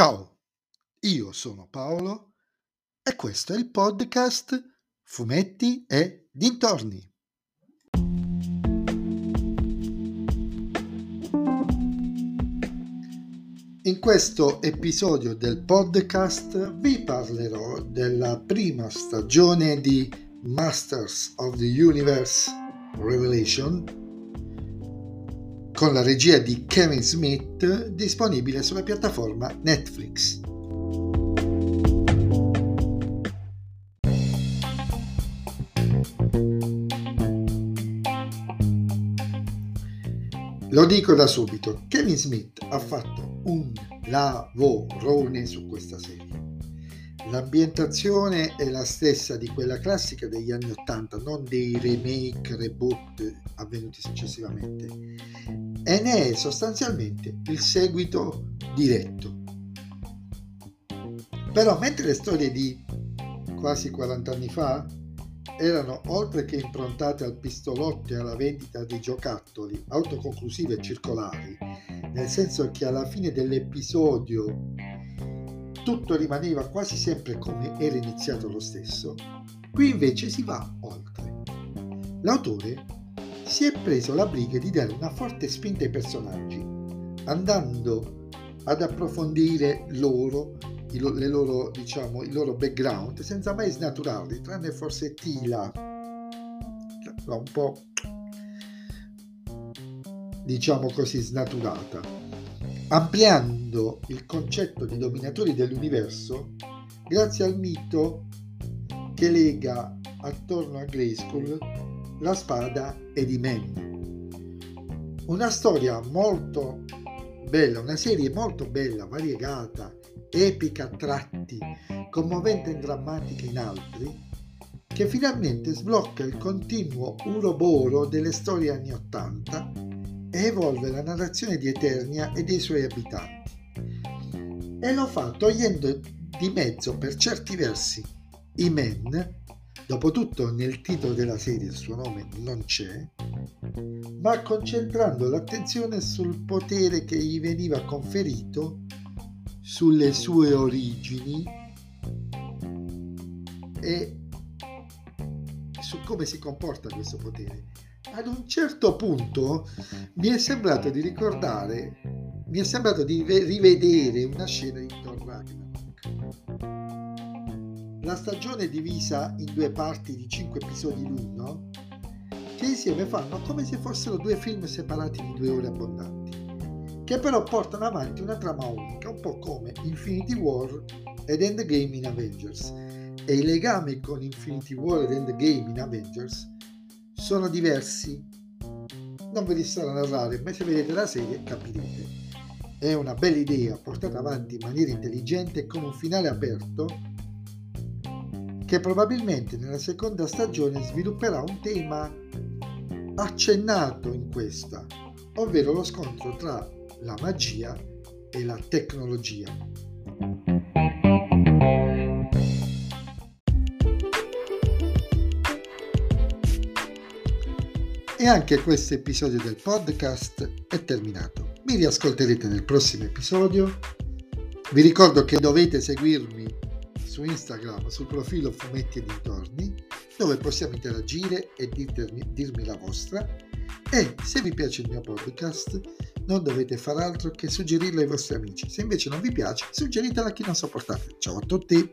Ciao, io sono Paolo e questo è il podcast Fumetti e Dintorni. In questo episodio del podcast vi parlerò della prima stagione di Masters of the Universe Revelation con la regia di Kevin Smith disponibile sulla piattaforma Netflix. Lo dico da subito, Kevin Smith ha fatto un lavorone su questa serie. L'ambientazione è la stessa di quella classica degli anni 80, non dei remake, reboot avvenuti successivamente, e ne è sostanzialmente il seguito diretto. Però mentre le storie di quasi 40 anni fa erano oltre che improntate al pistolotto e alla vendita di giocattoli autoconclusive e circolari, nel senso che alla fine dell'episodio tutto rimaneva quasi sempre come era iniziato lo stesso, qui invece si va oltre. L'autore si è preso la briga di dare una forte spinta ai personaggi, andando ad approfondire loro, i, loro, diciamo, il loro background, senza mai snaturarli, tranne forse Tila, un po' diciamo così snaturata, ampliando il concetto di dominatori dell'universo grazie al mito che lega attorno a Grayskull la spada ed i Men. Una storia molto bella, una serie molto bella, variegata, epica a tratti, commovente e drammatica in altri, che finalmente sblocca il continuo uroboro delle storie anni Ottanta e evolve la narrazione di Eternia e dei suoi abitanti. E lo fa togliendo di mezzo per certi versi i men, dopotutto nel titolo della serie il suo nome non c'è, ma concentrando l'attenzione sul potere che gli veniva conferito, sulle sue origini e su come si comporta questo potere ad un certo punto mi è sembrato di ricordare, mi è sembrato di rivedere una scena di. La stagione è divisa in due parti di cinque episodi l'uno, che insieme fanno come se fossero due film separati di due ore abbondanti, che però portano avanti una trama unica, un po' come Infinity War ed Endgame in Avengers. E i legami con Infinity War ed Endgame in Avengers sono diversi. Non ve li starò a narrare, ma se vedete la serie capirete. È una bella idea portata avanti in maniera intelligente e con un finale aperto che probabilmente nella seconda stagione svilupperà un tema accennato in questa, ovvero lo scontro tra la magia e la tecnologia. E anche questo episodio del podcast è terminato. Mi riascolterete nel prossimo episodio. Vi ricordo che dovete seguirmi su Instagram sul profilo Fumetti e Dintorni, dove possiamo interagire e dirmi, dirmi la vostra. E se vi piace il mio podcast, non dovete fare altro che suggerirlo ai vostri amici. Se invece non vi piace, suggeritelo a chi non sopportate. Ciao a tutti!